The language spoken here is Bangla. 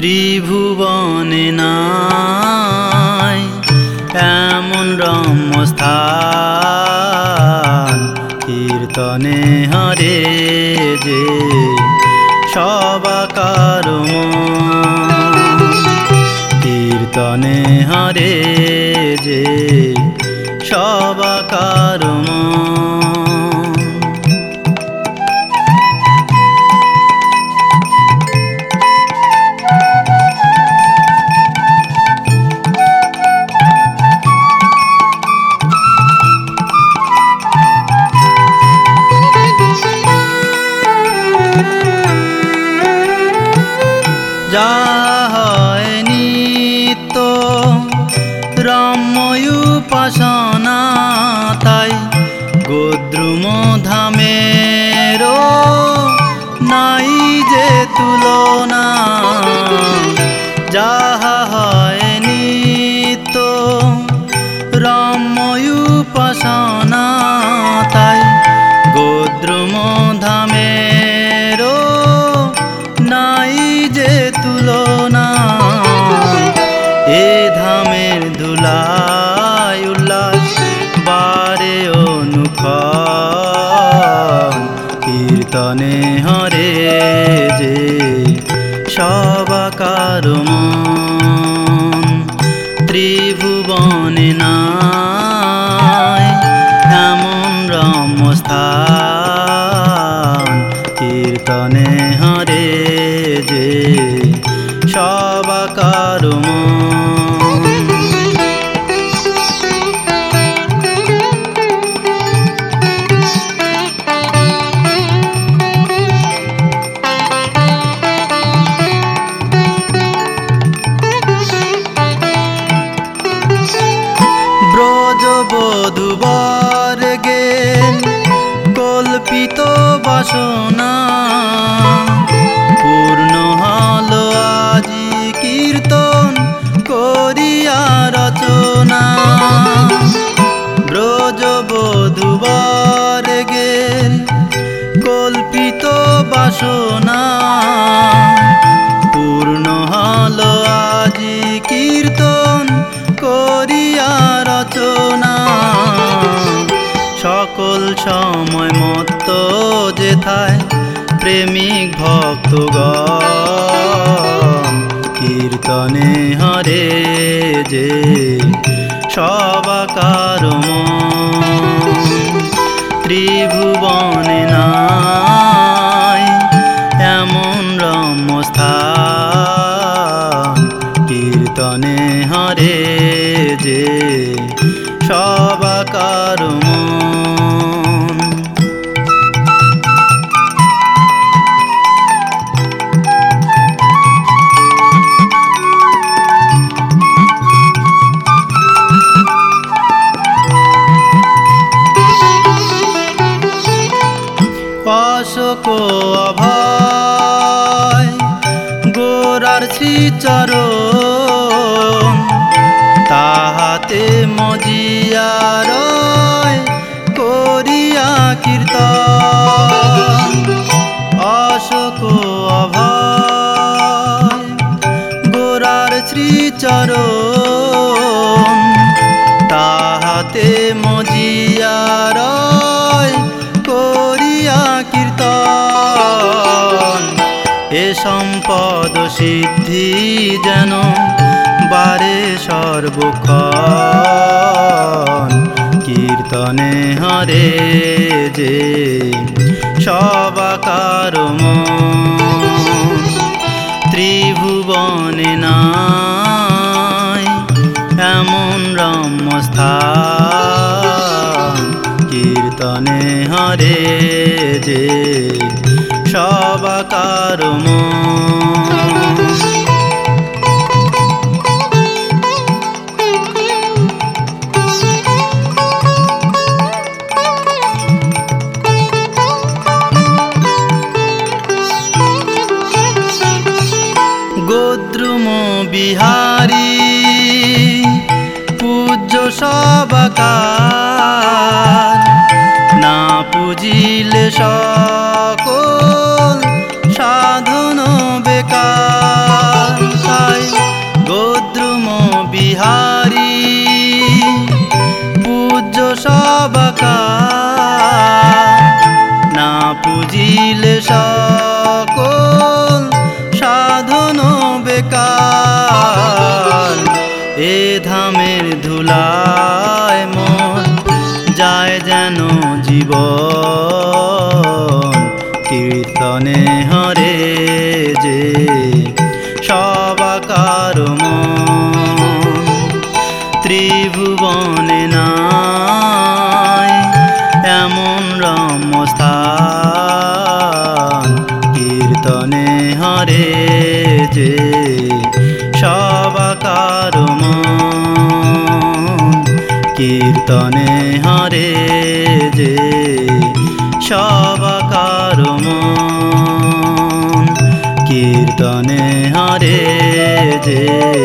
ত্রিভুবনে নাই এমন রম্যস্থান কীর্তনে হরে যে সবাকার। কীর্তনে হরে যে সবাকার মন। যা হয় নিত্য। রম্যয় উপাসনা তাই গোদ্রুম ধামের নাই যে তুলনা। যাহা কীর্তনে হরে যে সবাকার মন ত্রিভুবনে নাই এমন রমস্থান কীর্তনে হরে যে সবাকার মন কীর্তন করিয়া রচনা। ব্রজ বধুবর গেল কল্পিত বাসনা। পূর্ণ হল আজি কীর্তন করিয়া রচনা। প্রেমিক ভক্তগণ, কীর্তনে হরে যে সবাকার ত্রিভুবনে নাই এমন রমস্থান কীর্তনে হরে যে সবাকার মন। গোরার শ্রীচর তাহাতে মজিয়ার করিয়া কীর্তন। সম্পদ সিদ্ধি যেন বারে সর্বক্ষণ। কীর্তনে হরে যে সবাকার ত্রিভুবনে নাই এমন রম্যস্থান কীর্তনে হরে যে সবাকার গোদ্রুম বিহারী পূজ্য সবাকার না পুজিলে সকল পুজিলে সকল সাধন বেকার। এ ধামের ধুলায় মন যায় যেন জীবন। কীর্তনে হরে যে সবাকার মন। ত্রিভুবনে নাই যে সবাকার কীর্তনে হরে যে সবাকার কীর্তনে হরে যে